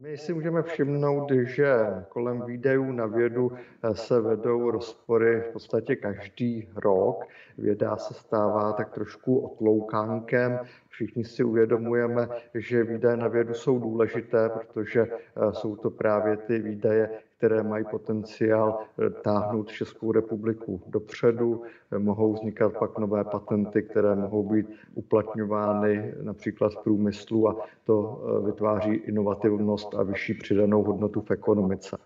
My si můžeme všimnout, že kolem výdajů na vědu se vedou rozpory v podstatě každý rok. Věda se stává tak trošku otloukánkem. Všichni si uvědomujeme, že výdaje na vědu jsou důležité, protože jsou to právě ty výdaje, které mají potenciál táhnout Českou republiku dopředu. Mohou vznikat pak nové patenty, které mohou být uplatňovány například v průmyslu a to vytváří inovativnost a vyšší přidanou hodnotu v ekonomice.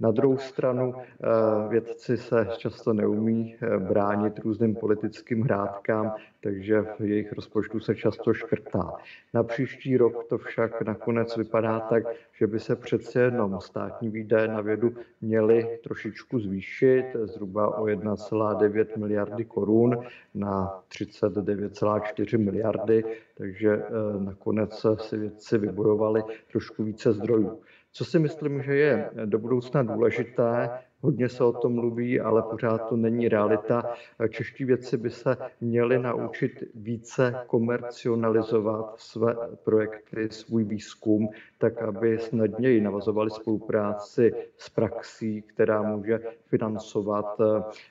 Na druhou stranu eh, vědci se často neumí eh, bránit různým politickým hrádkám, takže v jejich rozpočtu se často škrtá. Na příští rok to však nakonec vypadá tak, že by se přece jenom státní výdaje na vědu měly trošičku zvýšit, zhruba o 1,9 miliardy korun na 39,4 miliardy, takže eh, nakonec si vědci vybojovali trošku více zdrojů. Co si myslím, že je do budoucna důležité, hodně se o tom mluví, ale pořád to není realita. Čeští vědci by se měli naučit více komercionalizovat své projekty, svůj výzkum, tak aby snadněji navazovali spolupráci s praxí, která může financovat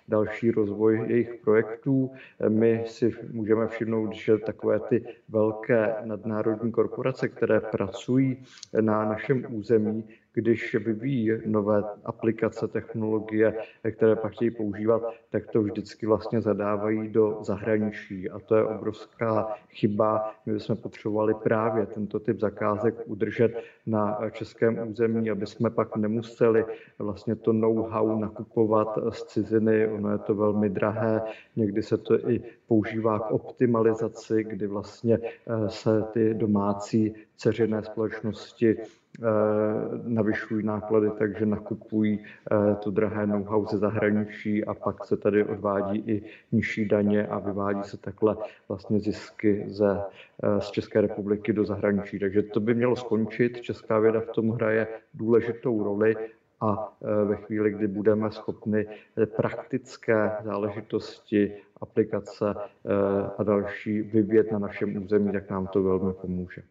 další rozvoj jejich projektů. My si můžeme všimnout, že takové ty velké nadnárodní korporace, které pracují na našem území, když vyvíjí nové aplikace, technologie, které pak chtějí používat, tak to vždycky vlastně zadávají do zahraničí a to je obrovská chyba. My bychom potřebovali právě tento typ zakázek udržet na českém území, aby jsme pak nemuseli vlastně to know-how nakupovat z ciziny. Ono je to velmi drahé, někdy se to i používá k optimalizaci, kdy vlastně eh, se ty domácí ceřené společnosti navyšují náklady, takže nakupují eh, to drahé know-how ze zahraničí a pak se tady odvádí i nižší daně a vyvádí se takhle vlastně zisky ze, z České republiky do zahraničí. Takže to by mělo skončit. Česká věda v tom hraje důležitou roli a ve chvíli, kdy budeme schopni praktické záležitosti, aplikace a další vyvět na našem území, tak nám to velmi pomůže.